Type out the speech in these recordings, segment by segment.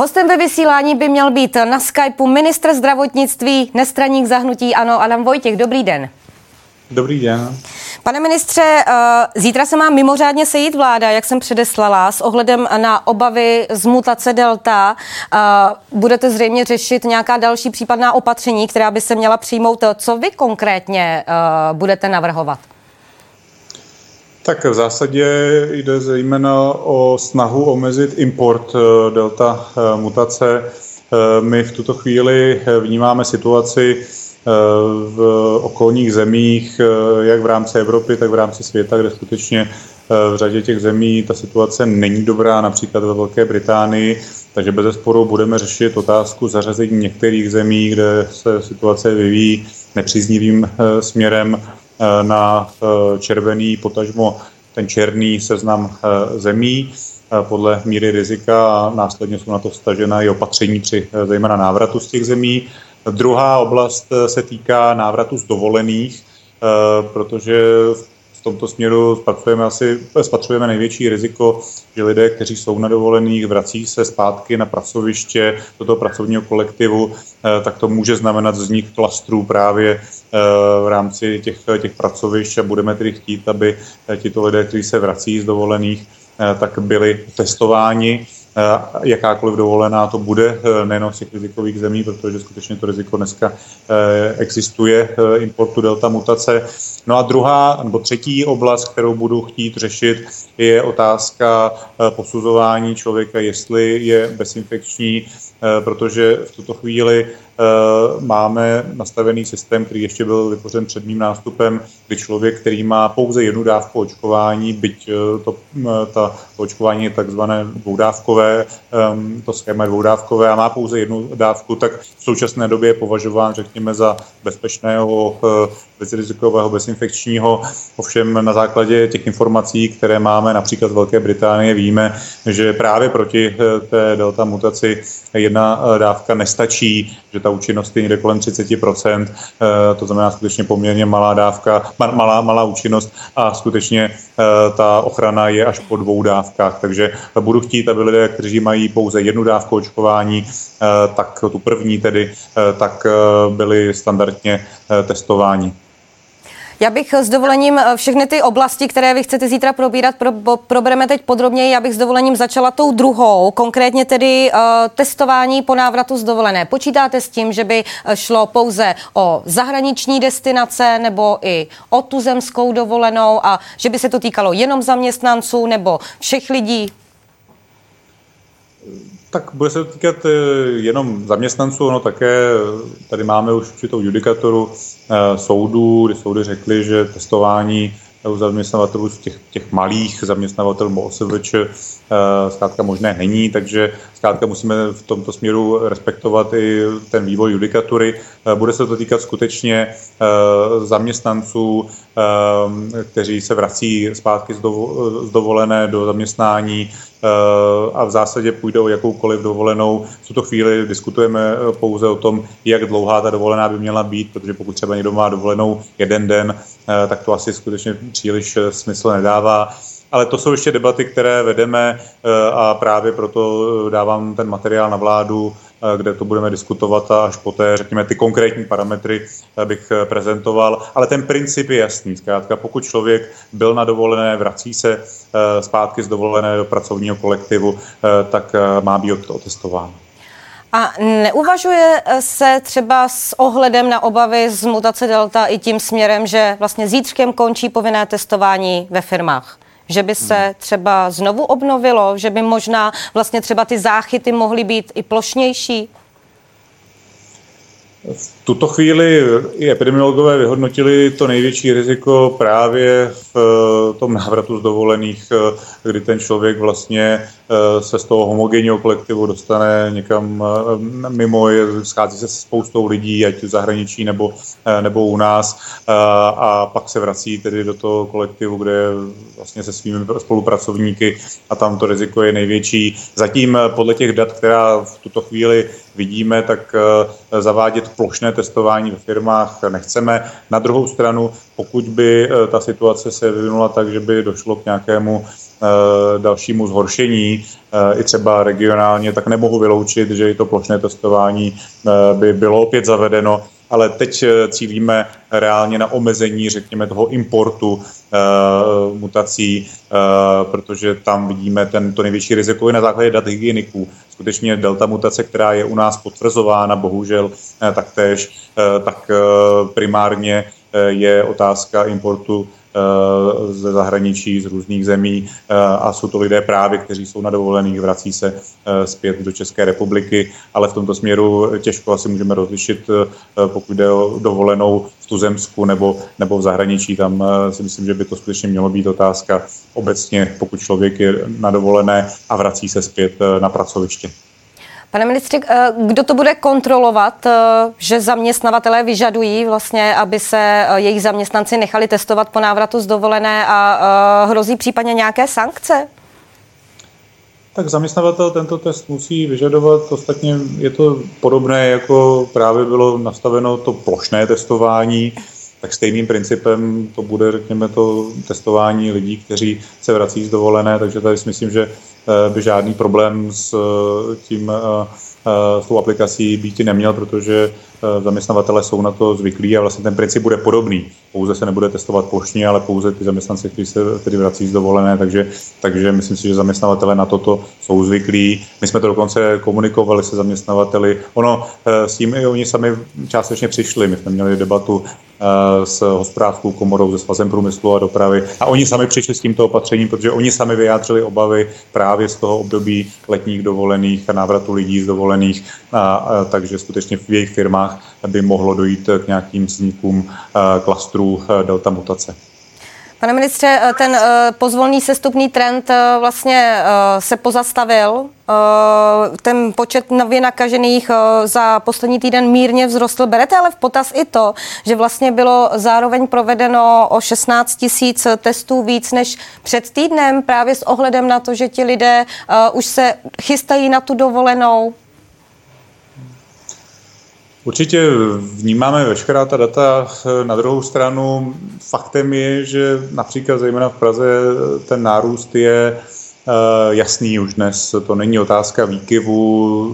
Hostem ve vysílání by měl být na Skypeu ministr zdravotnictví, nestraník zahnutí, ano, Adam Vojtěch. Dobrý den. Dobrý den. Pane ministře, eh, zítra se má mimořádně sejít vláda, jak jsem předeslala, s ohledem na obavy z mutace Delta. Eh, budete zřejmě řešit nějaká další případná opatření, která by se měla přijmout. Co vy konkrétně eh, budete navrhovat? Tak v zásadě jde zejména o snahu omezit import delta mutace. My v tuto chvíli vnímáme situaci v okolních zemích, jak v rámci Evropy, tak v rámci světa, kde skutečně v řadě těch zemí ta situace není dobrá, například ve Velké Británii, takže bez sporu budeme řešit otázku zařazení některých zemí, kde se situace vyvíjí nepříznivým směrem na červený, potažmo ten černý seznam zemí podle míry rizika a následně jsou na to vstažena i opatření při zejména návratu z těch zemí. Druhá oblast eh, se týká návratu z dovolených, eh, protože v tomto směru spatřujeme asi spatřujeme největší riziko, že lidé, kteří jsou na dovolených, vrací se zpátky na pracoviště do toho pracovního kolektivu, eh, tak to může znamenat vznik klastrů právě v rámci těch, těch pracovišť a budeme tedy chtít, aby tito lidé, kteří se vrací z dovolených, tak byli testováni Eh, jakákoliv dovolená to bude, eh, nejen z těch rizikových zemí, protože skutečně to riziko dneska eh, existuje importu delta mutace. No a druhá nebo třetí oblast, kterou budu chtít řešit, je otázka posuzování člověka, jestli je bezinfekční, protože v tuto chvíli Eh, máme nastavený systém, který ještě byl vytvořen před mým nástupem, kdy člověk, který má pouze jednu dávku očkování, byť eh, to, eh, ta očkování je takzvané dvoudávkové, ehm, to schéma dvoudávkové a má pouze jednu dávku, tak v současné době je považován, řekněme, za bezpečného, bezrizikového, bezinfekčního. Ovšem na základě těch informací, které máme například z Velké Británie, víme, že právě proti té delta mutaci jedna dávka nestačí, že ta účinnost je někde kolem 30%, eh, to znamená skutečně poměrně malá dávka, malá, malá účinnost a skutečně eh, ta ochrana je až po dvou dávkách, takže budu chtít, aby lidé, kteří mají pouze jednu dávku očkování, eh, tak tu první tedy, tak byli standardně testováni. Já bych s dovolením eh, všechny ty oblasti, které vy chcete zítra probírat, pro, probereme teď podrobněji. Já bych s dovolením začala tou druhou, konkrétně tedy uh, testování po návratu z dovolené. Počítáte s tím, že by eh, šlo pouze o zahraniční destinace nebo i o tuzemskou dovolenou a že by se to týkalo jenom zaměstnanců nebo všech lidí? Tak bude se to týkat jenom zaměstnanců, no také tady máme už určitou judikatoru Eh, soudů, kdy soudy řekly, že testování u zaměstnavatelů těch, těch malých zaměstnavatelů OSVČ eh, zkrátka možné není, takže zkrátka musíme v tomto směru respektovat i ten vývoj judikatury. Eh, bude se to týkat skutečně zaměstnanců, kteří se vrací zpátky z dovolené do zaměstnání, Eh, a v zásadě půjde o jakoukoliv dovolenou. V tuto chvíli diskutujeme eh, pouze o tom, jak dlouhá ta dovolená by měla být, protože pokud třeba někdo má dovolenou jeden den, eh, tak to asi skutečně příliš smysl nedává. Ale to jsou ještě debaty, které vedeme a právě proto dávám ten materiál na vládu, kde to budeme diskutovat a až poté, řekněme, ty konkrétní parametry bych prezentoval. Ale ten princip je jasný. Zkrátka, pokud člověk byl na dovolené, vrací se Eh, zpátky z dovolené do pracovního kolektivu, eh, tak eh, má být otestován. A neuvažuje se třeba s ohledem na obavy z mutace Delta i tím směrem, že vlastně zítřkem končí povinné testování ve firmách? Že by se hmm. třeba znovu obnovilo, že by možná vlastně třeba ty záchyty mohly být i plošnější? V tuto chvíli i epidemiologové vyhodnotili to největší riziko právě v eh, tom návratu z dovolených, eh, kdy ten člověk vlastně eh, se z toho homogenního kolektivu dostane někam mimo, schází se spoustou lidí, ať v zahraničí nebo, nebo u nás a pak se vrací tedy do toho kolektivu, kde vlastně se svými spolupracovníky a tam to riziko je největší. Zatím podle těch dat, která v tuto chvíli vidíme, tak zavádět plošné testování ve firmách nechceme. Na druhou stranu, pokud by ta situace se vyvinula tak, že by došlo k nějakému dalšímu zhoršení, i třeba regionálně, tak nemohu vyloučit, že i to plošné testování by bylo opět zavedeno ale teď eh, cílíme reálně na omezení, řekněme, toho importu uh, mutací, uh, protože tam vidíme ten, to největší riziko je na základě dat hygieniků. Skutečně delta mutace, která je u nás potvrzována, bohužel uh, taktéž, uh, tak uh, primárně je otázka importu Eh, ze zahraničí, z různých zemí eh, a jsou to lidé právě, kteří jsou na dovolených, vrací se eh, zpět do České republiky, ale v tomto směru těžko asi můžeme rozlišit, pokud jde o dovolenou v tuzemsku nebo, nebo v zahraničí. Tam si myslím, že by to skutečně mělo být otázka obecně, pokud člověk je na dovolené a vrací se zpět na pracoviště. Pane ministře, eh, kdo to bude kontrolovat, eh, že zaměstnavatelé vyžadují vlastně, aby se eh, jejich zaměstnanci nechali testovat po návratu z dovolené a hrozí případně nějaké sankce? Tak zaměstnavatel tento test musí vyžadovat. Ostatně je to podobné, jako právě bylo nastaveno to plošné testování, tak stejným principem to bude, řekněme, to testování lidí, kteří se vrací z dovolené, takže tady si myslím, že Eh, by žádný problém s eh, tím eh, s tou aplikací být neměl, protože zaměstnavatele jsou na to zvyklí a vlastně ten princip bude podobný. Pouze se nebude testovat plošně, ale pouze ty zaměstnanci, kteří se tedy vrací z dovolené, takže, takže myslím si, že zaměstnavatele na toto jsou zvyklí. My jsme to dokonce komunikovali se zaměstnavateli. Ono s tím i oni sami částečně přišli. My jsme měli debatu s hospodářskou komorou, se svazem průmyslu a dopravy. A oni sami přišli s tímto opatřením, protože oni sami vyjádřili obavy právě z toho období letních dovolených a návratu lidí z dovolených, a, a, takže skutečně v jejich firmách by mohlo dojít k nějakým vznikům eh, klastrů eh, delta mutace. Pane ministře, eh, ten eh, pozvolný sestupný trend eh, vlastně se pozastavil. Ten počet nově nakažených za poslední týden mírně vzrostl. Berete ale v potaz i to, že vlastně bylo zároveň provedeno o 16 tisíc testů víc než před týdnem, právě s ohledem na to, že ti lidé už se chystají na tu dovolenou. Určitě vnímáme veškerá ta data. Na druhou stranu faktem je, že například zejména v Praze ten nárůst je eh, jasný už dnes. To není otázka výkyvu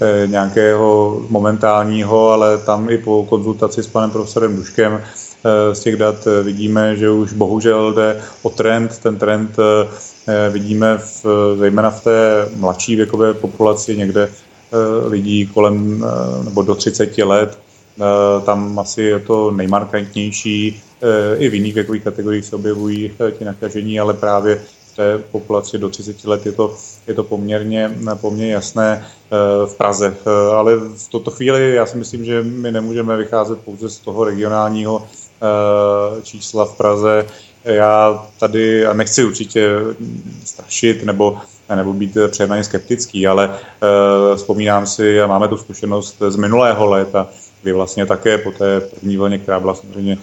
eh, nějakého momentálního, ale tam i po konzultaci s panem profesorem Duškem eh, z těch dat vidíme, že už bohužel jde o trend. Ten trend vidíme v, zejména v té mladší věkové populaci někde Eh, lidí kolem eh, nebo do 30 let. Eh, tam asi je to nejmarkantnější. I v jiných věkových kategoriích se objevují ti nakažení, ale právě v té populaci do 30 let je to, je to poměrně, poměrně jasné v Praze. Ale v tuto chvíli já si myslím, že my nemůžeme vycházet pouze z toho regionálního čísla v Praze. Já tady, a nechci určitě strašit nebo nebo být přejemně skeptický, ale uh, vzpomínám si, a máme tu zkušenost z minulého léta, kdy vlastně také po té první vlně, která byla samozřejmě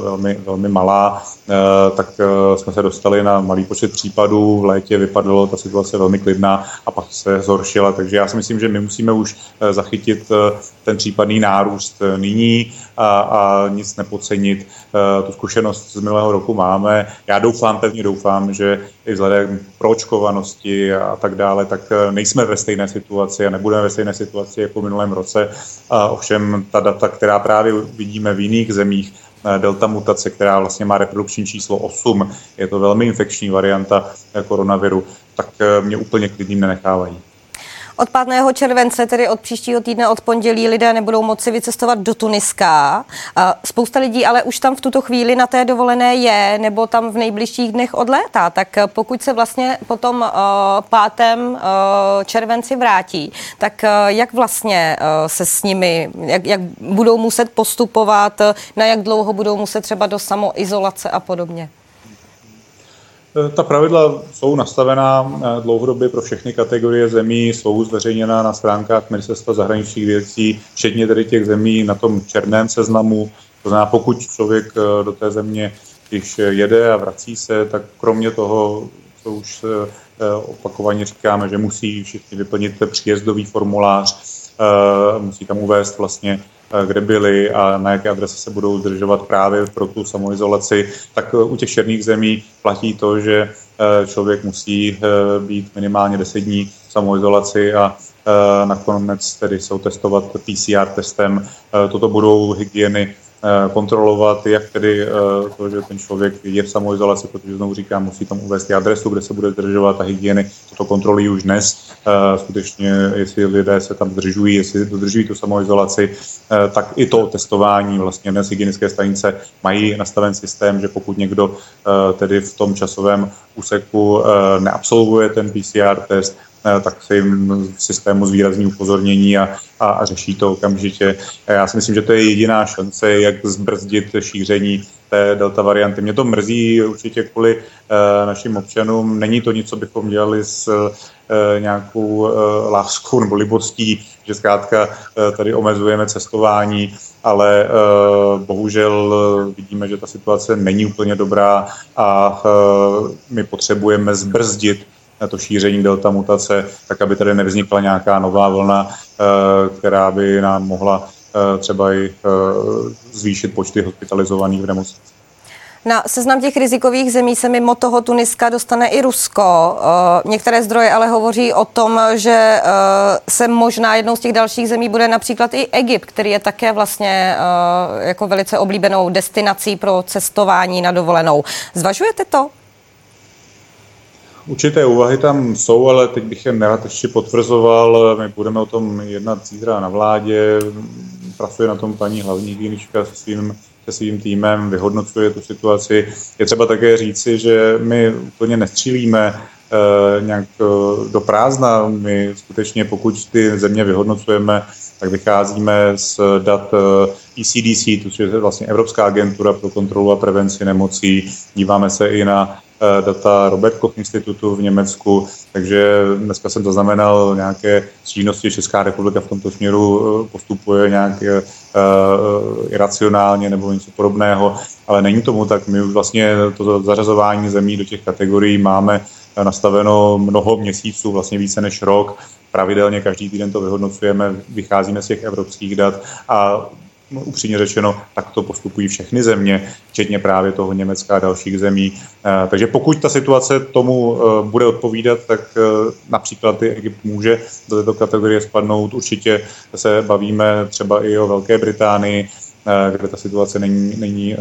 velmi, velmi malá, uh, tak uh, jsme se dostali na malý počet případů. V létě vypadalo ta situace velmi klidná a pak se zhoršila. Takže já si myslím, že my musíme už zachytit ten případný nárůst nyní a, a nic nepodcenit. Tu zkušenost z minulého roku máme. Já doufám, pevně doufám, že i vzhledem proočkovanosti a tak dále, tak nejsme ve stejné situaci a nebudeme ve stejné situaci jako v minulém roce. A ovšem ta data, která právě vidíme v jiných zemích, eh, delta mutace, která vlastně má reprodukční číslo 8, je to velmi infekční varianta koronaviru, tak eh, mě úplně klidným nenechávají. Od 5. července, tedy od příštího týdne, od pondělí, lidé nebudou moci vycestovat do Tuniska. Spousta lidí ale už tam v tuto chvíli na té dovolené je, nebo tam v nejbližších dnech odlétá. Tak pokud se vlastně potom uh, 5. Uh, červenci vrátí, tak uh, jak vlastně se s nimi, jak, jak budou muset postupovat, na jak dlouho budou muset třeba do samoizolace a podobně? Eh, ta pravidla jsou nastavená eh, dlouhodobě pro všechny kategorie zemí, jsou zveřejněna na stránkách Ministerstva zahraničních věcí, včetně tedy těch zemí na tom černém seznamu. To znamená, pokud člověk eh, do té země, když jede a vrací se, tak kromě toho, co už opakovaně říkáme, že musí všichni vyplnit příjezdový formulář, musí tam uvést vlastně kde byli a na jaké adrese se budou zdržovat právě pro tu samoizolaci, tak u těch černých zemí platí to, že člověk musí být minimálně 10 dní v samoizolaci a nakonec tedy jsou testovat PCR testem. Toto budou hygieny Eh, kontrolovat, jak tedy eh, to, že ten člověk je v samoizolaci, protože znovu říkám, musí tam uvést adresu, kde se bude zdržovat a hygieny. Toto kontrolují už dnes. Eh, skutečně, jestli lidé se tam zdržují, jestli dodržují tu samoizolaci, tak i to testování vlastně dnes hygienické stanice mají nastaven systém, že pokud někdo tedy v tom časovém úseku neabsolvuje ten PCR test, Eh, tak se jim v systému zvýrazní upozornění a, a, a řeší to okamžitě. Já si myslím, že to je jediná šance, jak zbrzdit šíření té delta varianty. Mě to mrzí určitě kvůli e, našim občanům. Není to nic, co bychom dělali s e, nějakou e, láskou nebo libostí, že zkrátka e, tady omezujeme cestování, ale e, bohužel vidíme, že ta situace není úplně dobrá a e, my potřebujeme zbrzdit to šíření delta mutace, tak aby tady nevznikla nějaká nová vlna, eh, která by nám mohla eh, třeba i eh, zvýšit počty hospitalizovaných v nemocnicích. Na seznam těch rizikových zemí se mimo toho Tuniska dostane i Rusko. Některé zdroje ale hovoří o tom, že se možná jednou z těch dalších zemí bude například i Egypt, který je také vlastně jako velice oblíbenou destinací pro cestování na dovolenou. Zvažujete to? Určité úvahy tam jsou, ale teď bych je nerad ještě potvrzoval. My budeme o tom jednat zítra na vládě. Pracuje na tom paní hlavní hygienička se svým, se svým týmem, vyhodnocuje tu situaci. Je třeba také říci, že my úplně nestřílíme eh, nějak eh, do prázdna. My skutečně, pokud ty země vyhodnocujeme, tak vycházíme z dat ECDC, eh, což je vlastně Evropská agentura pro kontrolu a prevenci nemocí. Díváme se i na data Robert Koch institutu v Německu, takže dneska jsem zaznamenal nějaké stížnosti, Česká republika v tomto směru eh, postupuje nějak uh, iracionálně nebo něco podobného, ale není tomu tak. My už vlastně to zařazování zemí do těch kategorií máme nastaveno mnoho měsíců, vlastně více než rok. Pravidelně každý týden to vyhodnocujeme, vycházíme z těch evropských dat a no, upřímně řečeno, tak to postupují všechny země, včetně právě toho Německa a dalších zemí. Eh, takže pokud ta situace tomu eh, bude odpovídat, tak eh, například i Egypt může do této kategorie spadnout. Určitě se bavíme třeba i o Velké Británii, kde ta situace není, není,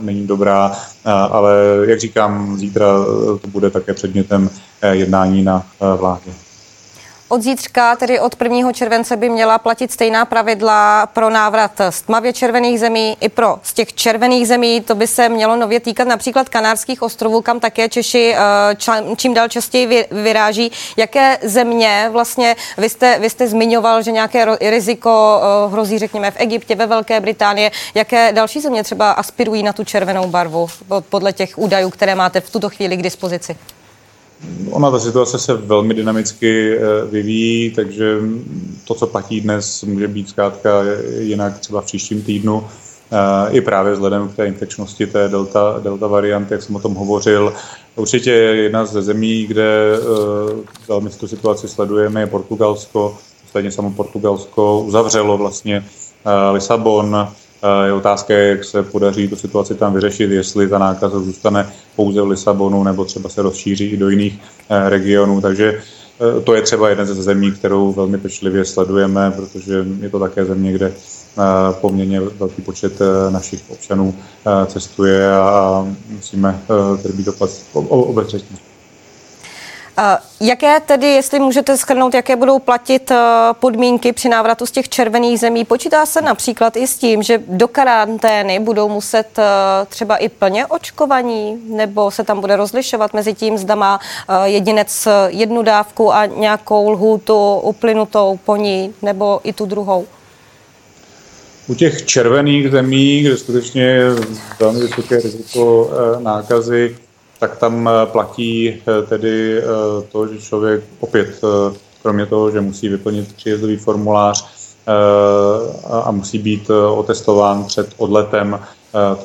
není dobrá, ale jak říkám, zítra to bude také předmětem jednání na vládě. Od zítřka, tedy od 1. července, by měla platit stejná pravidla pro návrat z tmavě červených zemí i pro z těch červených zemí. To by se mělo nově týkat například Kanárských ostrovů, kam také Češi eh, čím dál častěji vyráží. Jaké země vlastně, vy jste, vy jste zmiňoval, že nějaké riziko eh, hrozí, řekněme, v Egyptě, ve Velké Británii. Jaké další země třeba aspirují na tu červenou barvu podle těch údajů, které máte v tuto chvíli k dispozici? Ona ta situace se velmi dynamicky eh, vyvíjí, takže to, co platí dnes, může být zkrátka jinak třeba v příštím týdnu. Eh, I právě vzhledem k té infekčnosti té delta, delta varianty, jak jsem o tom hovořil. Určitě jedna ze zemí, kde eh, velmi tu situaci sledujeme, je Portugalsko. Ostatně samo Portugalsko uzavřelo vlastně Lisabon, je otázka, jak se podaří tu situaci tam vyřešit, jestli ta nákaza zůstane pouze v Lisabonu nebo třeba se rozšíří i do jiných eh, regionů. Takže eh, to je třeba jeden ze zemí, kterou velmi pečlivě sledujeme, protože je to také země, kde eh, poměrně velký počet našich občanů cestuje a musíme tedy být obezřetní. Eh, jaké tedy, jestli můžete schrnout, jaké budou platit eh, podmínky při návratu z těch červených zemí? Počítá se například i s tím, že do karantény budou muset eh, třeba i plně očkovaní, nebo se tam bude rozlišovat mezi tím, zda má jedinec jednu dávku a nějakou lhůtu uplynutou po ní, nebo i tu druhou? U těch červených zemí, kde skutečně je velmi vysoké riziko nákazy, tak tam eh, platí eh, tedy eh, to, že člověk opět, kromě toho, že musí vyplnit příjezdový formulář a musí být otestován před odletem,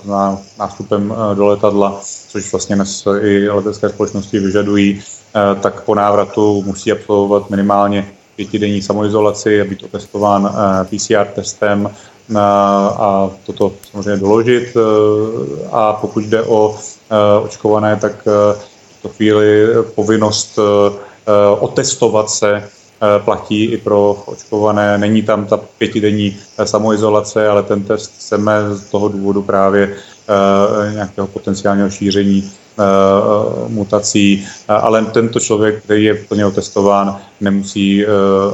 znamená nástupem do letadla, což vlastně dnes i letecké společnosti vyžadují, tak po návratu musí absolvovat minimálně pětidenní samoizolaci a být otestován PCR testem a toto samozřejmě doložit. A pokud jde o očkované, tak v tuto chvíli povinnost otestovat se platí i pro očkované. Není tam ta pětidenní samoizolace, ale ten test chceme z toho důvodu právě nějakého potenciálního šíření mutací, ale tento člověk, který je plně otestován, nemusí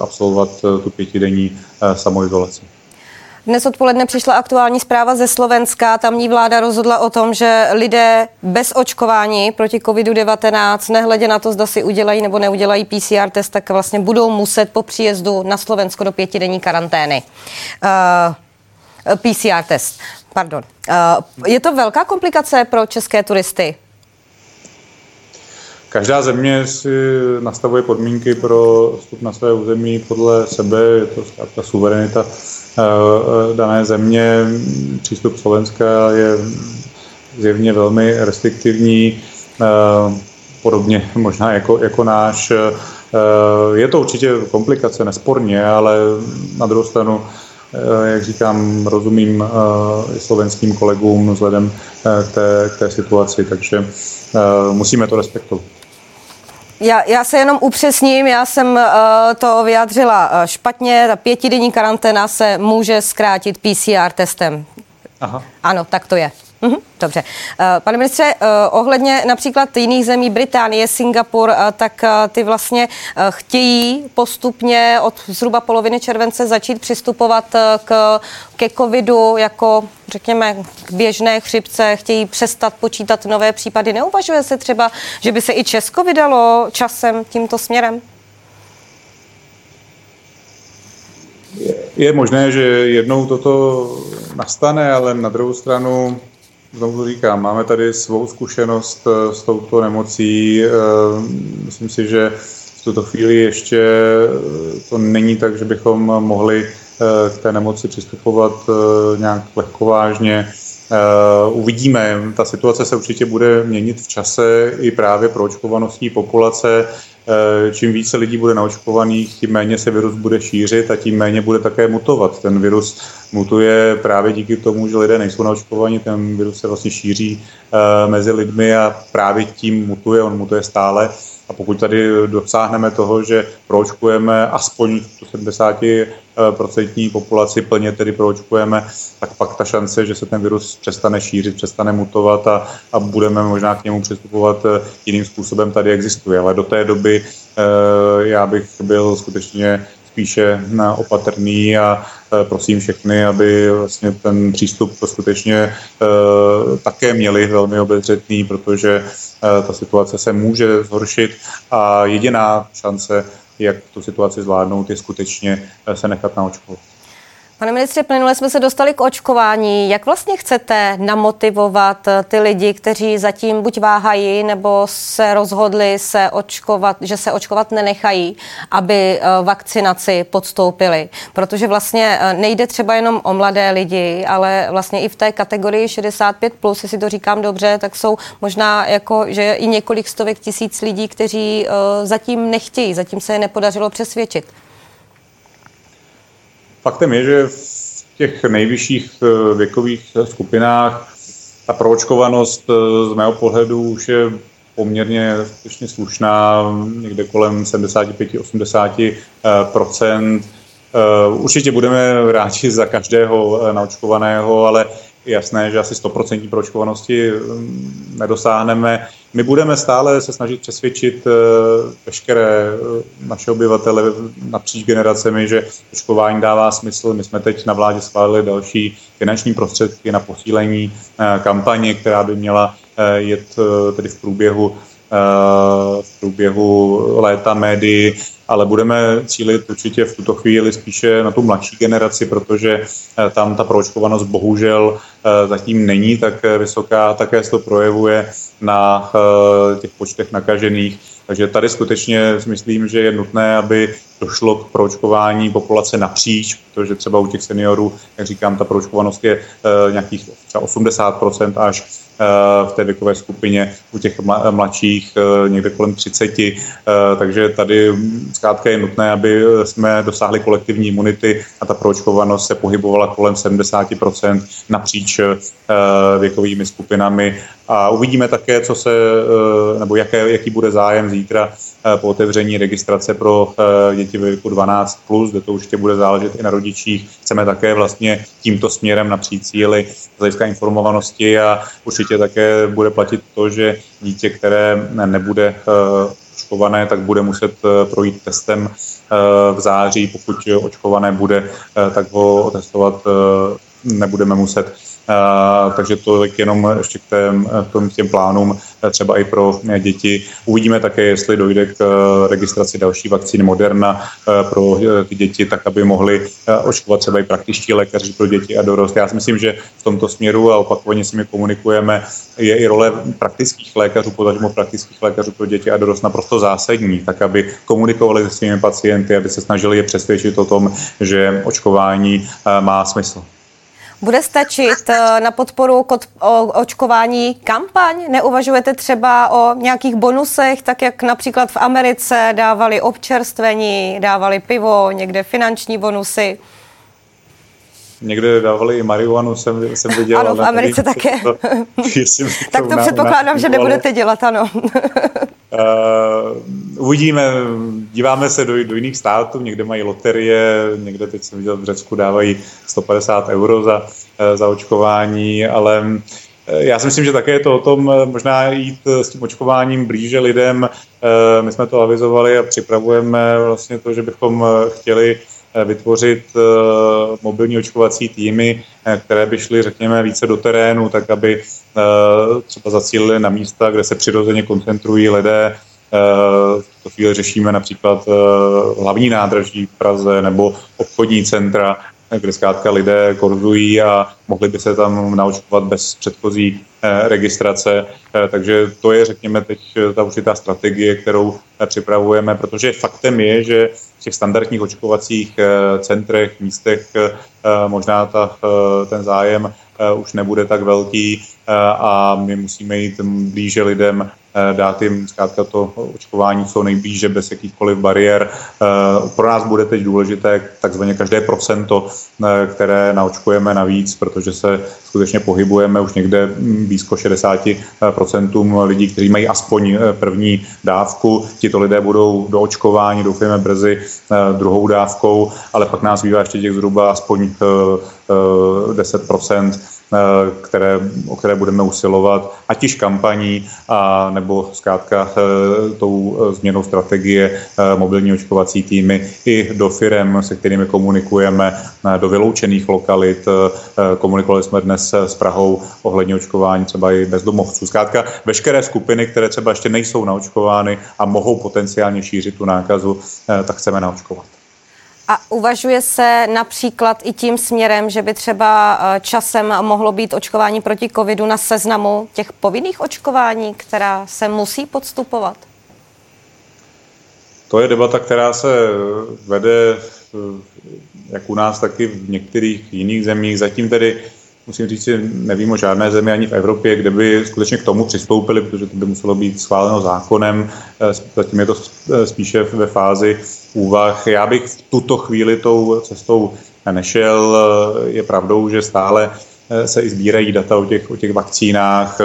absolvovat tu pětidenní samoizolaci. Dnes odpoledne přišla aktuální zpráva ze Slovenska. Tamní vláda rozhodla o tom, že lidé bez očkování proti COVID-19, nehledě na to, zda si udělají nebo neudělají PCR test, tak vlastně budou muset po příjezdu na Slovensko do pětidenní karantény. Uh, PCR test, pardon. Uh, je to velká komplikace pro české turisty? Každá země si nastavuje podmínky pro vstup na své území podle sebe, je to zkrátka suverenita Eh, eh, dané země. Přístup Slovenska je zjevně velmi restriktivní, eh, podobně možná jako, jako náš. Je to určitě komplikace, nesporně, ale na druhou stranu, jak říkám, rozumím slovenským kolegům vzhledem k té, k té situaci, takže musíme to respektovat. Já, já se jenom upřesním, já jsem uh, to vyjádřila uh, špatně. Ta pětidenní karanténa se může zkrátit PCR testem. Aha. Ano, tak to je. Mhm, dobře. Eh, pane ministře, ohledně například jiných zemí, Británie, Singapur, tak ty vlastně chtějí postupně od zhruba poloviny července začít přistupovat k, ke covidu jako, řekněme, k běžné chřipce, chtějí přestat počítat nové případy. Neuvažuje se třeba, že by se i Česko vydalo časem tímto směrem? Je možné, že jednou toto nastane, ale na druhou stranu znovu říkám, máme tady svou zkušenost eh, s touto nemocí. Eh, myslím si, že v tuto chvíli ještě eh, to není tak, že bychom mohli k té nemoci přistupovat nějak lehkovážně. Uvidíme, ta situace se určitě bude měnit v čase i právě pro očkovaností populace. Eh, čím více lidí bude naočkovaných, tím méně se virus bude šířit a tím méně bude také mutovat. Ten virus mutuje právě díky tomu, že lidé nejsou naočkovaní, ten virus se vlastně šíří eh, mezi lidmi a právě tím mutuje, on mutuje stále. A pokud tady dosáhneme toho, že proočkujeme aspoň tu 70% populaci plně tedy proočkujeme, tak pak ta šance, že se ten virus přestane šířit, přestane mutovat a, a budeme možná k němu přistupovat eh, jiným způsobem, tady existuje. Ale do té doby eh, já bych byl skutečně spíše opatrný a e, prosím všechny, aby vlastně ten přístup skutečně e, také měli velmi obezřetný, protože e, ta situace se může zhoršit a jediná šance, jak tu situaci zvládnout, je skutečně se nechat naočkovat. Pane ministře, plynule jsme se dostali k očkování. Jak vlastně chcete namotivovat eh, ty lidi, kteří zatím buď váhají, nebo se rozhodli se očkovat, že se očkovat nenechají, aby eh, vakcinaci podstoupili? Protože vlastně eh, nejde třeba jenom o mladé lidi, ale vlastně i v té kategorii 65+, plus, jestli to říkám dobře, tak jsou možná jako, že i několik stovek tisíc lidí, kteří zatím nechtějí, zatím se je nepodařilo přesvědčit. Faktem je, že v těch nejvyšších eh, věkových skupinách ta proočkovanost eh, z mého pohledu už je poměrně skutečně slušná, někde kolem 75-80 eh, Určitě budeme rádi za každého naočkovaného, ale jasné, že asi 100% proočkovanosti mm, nedosáhneme. My budeme stále se snažit přesvědčit eh, veškeré eh, naše obyvatele napříč generacemi, že očkování dává smysl. My jsme teď na vládě schválili další finanční prostředky na posílení eh, kampaně, která by měla jet tedy v průběhu v průběhu léta médií, ale budeme cílit určitě v tuto chvíli spíše na tu mladší generaci, protože tam ta proočkovanost bohužel zatím není tak vysoká, také se to projevuje na těch počtech nakažených. Takže tady skutečně myslím, že je nutné, aby došlo k proočkování populace napříč, protože třeba u těch seniorů, jak říkám, ta proočkovanost je nějakých třeba 80% až v té věkové skupině, u těch mladších někde kolem 30, takže tady zkrátka je nutné, aby jsme dosáhli kolektivní imunity a ta proočkovanost se pohybovala kolem 70% napříč věkovými skupinami a uvidíme také, co se, nebo jaké, jaký bude zájem zítra po otevření registrace pro děti ve věku 12+, plus, kde to určitě bude záležet i na rodičích. Chceme také vlastně tímto směrem napřít cíly z hlediska informovanosti a určitě také bude platit to, že dítě, které nebude očkované, tak bude muset projít testem v září. Pokud očkované bude, tak ho otestovat nebudeme muset. Takže to je jenom ještě k, tém, k těm plánům, třeba i pro děti. Uvidíme také, jestli dojde k registraci další vakcíny Moderna pro děti, tak aby mohli očkovat třeba i praktičtí lékaři pro děti a dorost. Já si myslím, že v tomto směru a opakovaně s nimi komunikujeme, je i role praktických lékařů, potažmo praktických lékařů pro děti a dorost naprosto zásadní, tak aby komunikovali se svými pacienty, aby se snažili je přesvědčit o tom, že očkování má smysl. Bude stačit eh, na podporu očkování kampaň? Neuvažujete třeba o nějakých bonusech, tak jak například v Americe dávali občerstvení, dávali pivo, někde finanční bonusy? Někde dávali i marihuanu, jsem, jsem viděl. Ano, v Americe také. To, tak to předpokládám, že nebudete dělat, ano. Uh, uvidíme, díváme se do, do jiných států, někde mají loterie, někde teď jsem viděl v Řecku dávají 150 euro za, eh, za očkování, ale eh, já si myslím, že také je to o tom možná jít s tím očkováním blíže lidem. My jsme to avizovali a připravujeme vlastně to, že bychom chtěli vytvořit mobilní očkovací týmy, které by šly, řekněme, více do terénu, tak aby Eh, třeba zacílili na místa, kde se přirozeně koncentrují lidé. Eh, v to chvíli řešíme například eh, hlavní nádraží v Praze nebo obchodní centra, kde zkrátka lidé korzují a mohli by se tam naočkovat bez předchozí registrace. Takže to je, řekněme, teď ta určitá strategie, kterou připravujeme, protože faktem je, že v těch standardních očkovacích centrech, místech možná ta, ten zájem už nebude tak velký a my musíme jít blíže lidem, eh, dát jim zkrátka to očkování co nejblíže, bez jakýchkoliv bariér. Eh, pro nás bude teď důležité takzvaně každé procento, eh, které naočkujeme navíc, protože se skutečně pohybujeme už někde hm, blízko 60% lidí, kteří mají aspoň první dávku. Tito lidé budou do očkování, doufujeme brzy druhou dávkou, ale pak nás bývá ještě těch zhruba aspoň 10%, Eh, které, o které budeme usilovat, ať již kampaní, a, nebo zkrátka eh, tou eh, změnou strategie mobilní očkovací týmy i do firem, se kterými komunikujeme, do vyloučených lokalit. Komunikovali jsme dnes s Prahou ohledně očkování třeba i bezdomovců. Zkrátka veškeré skupiny, které třeba ještě nejsou naočkovány a mohou potenciálně šířit tu nákazu, tak chceme naočkovat. A uvažuje se například i tím směrem, že by třeba eh, časem mohlo být očkování proti covidu na seznamu těch povinných očkování, která se musí podstupovat? To je debata, která se vede jak u nás, tak i v některých jiných zemích. Zatím tedy musím říct, že nevím o žádné zemi ani v Evropě, kde by skutečně k tomu přistoupili, protože to by muselo být schváleno zákonem. Eh, zatím je to eh, spíše ve fázi úvah. Já bych v tuto chvíli tou cestou nešel. Je pravdou, že stále se i sbírají data o těch, o těch vakcínách,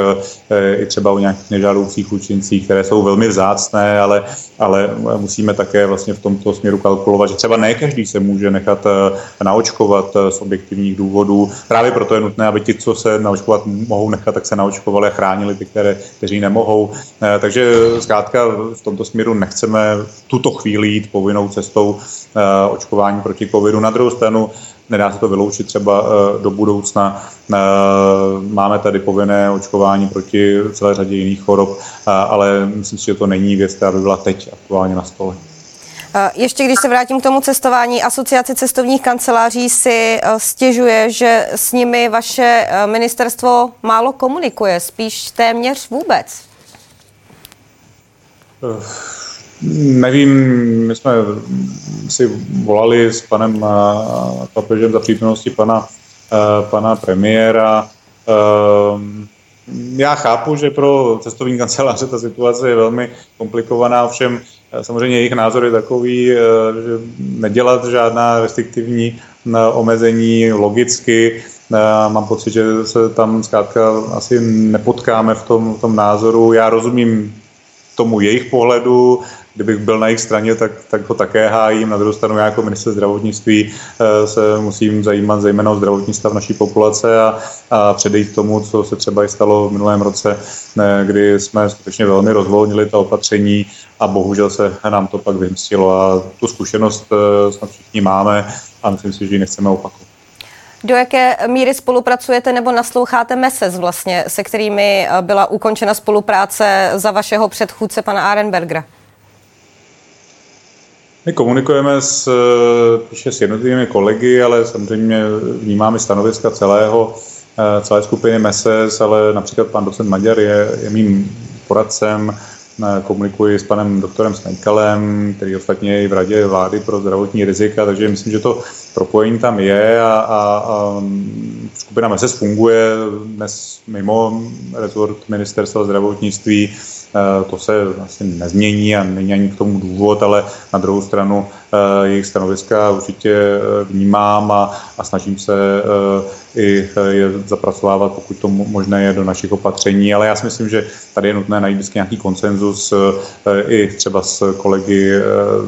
eh, i třeba o nějakých nežádoucích účincích, které jsou velmi vzácné, ale, ale musíme také vlastně v tomto směru kalkulovat, že třeba ne každý se může nechat eh, naočkovat z objektivních důvodů. Právě proto je nutné, aby ti, co se naočkovat mohou nechat, tak se naočkovali a chránili ty, které, kteří nemohou. Takže zkrátka v tomto směru nechceme v tuto chvíli jít povinnou cestou očkování proti covidu. Na druhou stranu nedá se to vyloučit třeba eh, do budoucna. Eh, máme tady povinné očkování proti celé řadě jiných chorob, eh, ale myslím si, že to není věc, která by byla teď aktuálně na stole. Ještě když se vrátím k tomu cestování, asociace cestovních kanceláří si stěžuje, že s nimi vaše ministerstvo málo komunikuje, spíš téměř vůbec. Nevím, my jsme si volali s panem eh, Papežem za přítomnosti pana, eh, pana premiéra. Ehm, já chápu, že pro cestovní kanceláře ta situace je velmi komplikovaná, ovšem samozřejmě jejich názor je takový, že nedělat žádná restriktivní omezení logicky. Mám pocit, že se tam zkrátka asi nepotkáme v tom, v tom názoru. Já rozumím tomu jejich pohledu, kdybych byl na jejich straně, tak, tak ho také hájím. Na druhou stranu já jako minister zdravotnictví eh, se musím zajímat zejména o zdravotní stav naší populace a, a předejít tomu, co se třeba i stalo v minulém roce, kdy jsme skutečně velmi rozvolnili ta opatření a bohužel se nám to pak vymstilo a tu zkušenost eh, snad všichni máme a myslím si, že ji nechceme opakovat. Do jaké míry spolupracujete nebo nasloucháte MESES vlastně, se kterými eh, byla ukončena spolupráce za vašeho předchůdce pana Arenbergera? My komunikujeme s, píše s jednotlivými kolegy, ale samozřejmě vnímáme stanoviska celého, eh, celé skupiny MESES, ale například pan docent Maďar je, je mým poradcem, eh, komunikuji s panem doktorem Snejkalem, který ostatně je i v radě vlády pro zdravotní rizika, takže myslím, že to propojení tam je a, a, a skupina MESES funguje dnes mimo rezort ministerstva zdravotnictví to se vlastně nezmění a není ani k tomu důvod, ale na druhou stranu eh, jejich stanoviska určitě eh, vnímám a, a snažím se i je zapracovávat, pokud to možné je, do našich opatření. Ale já si myslím, že tady je nutné najít vždycky nějaký konsenzus i třeba s kolegy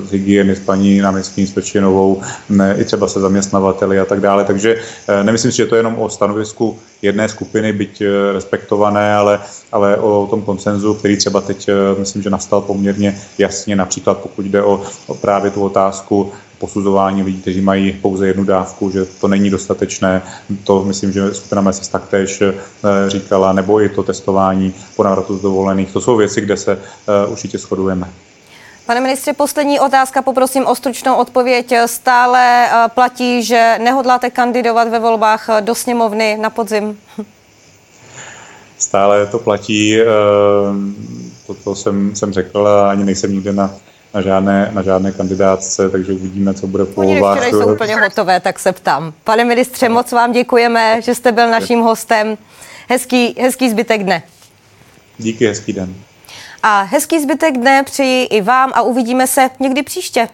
z hygieny, s paní náměstkyní Spečenovou, i třeba se zaměstnavateli a tak dále. Takže nemyslím si, že to je jenom o stanovisku jedné skupiny, byť respektované, ale, ale o tom konsenzu, který třeba teď myslím, že nastal poměrně jasně, například pokud jde o, o právě tu otázku posuzování lidí, kteří mají pouze jednu dávku, že to není dostatečné. To myslím, že skupina MESIS taktéž eh, říkala, nebo i to testování po návratu z dovolených. To jsou věci, kde se eh, určitě shodujeme. Pane ministře, poslední otázka, poprosím o stručnou odpověď. Stále eh, platí, že nehodláte kandidovat ve volbách do sněmovny na podzim? Stále to platí, to, to jsem, jsem řekl a ani nejsem nikde na na žádné, na žádné kandidátce, takže uvidíme, co bude po volbách. Oni jsou úplně hotové, tak se ptám. Pane ministře, moc vám děkujeme, že jste byl naším hostem. Hezký, hezký zbytek dne. Díky, hezký den. A hezký zbytek dne přeji i vám a uvidíme se někdy příště.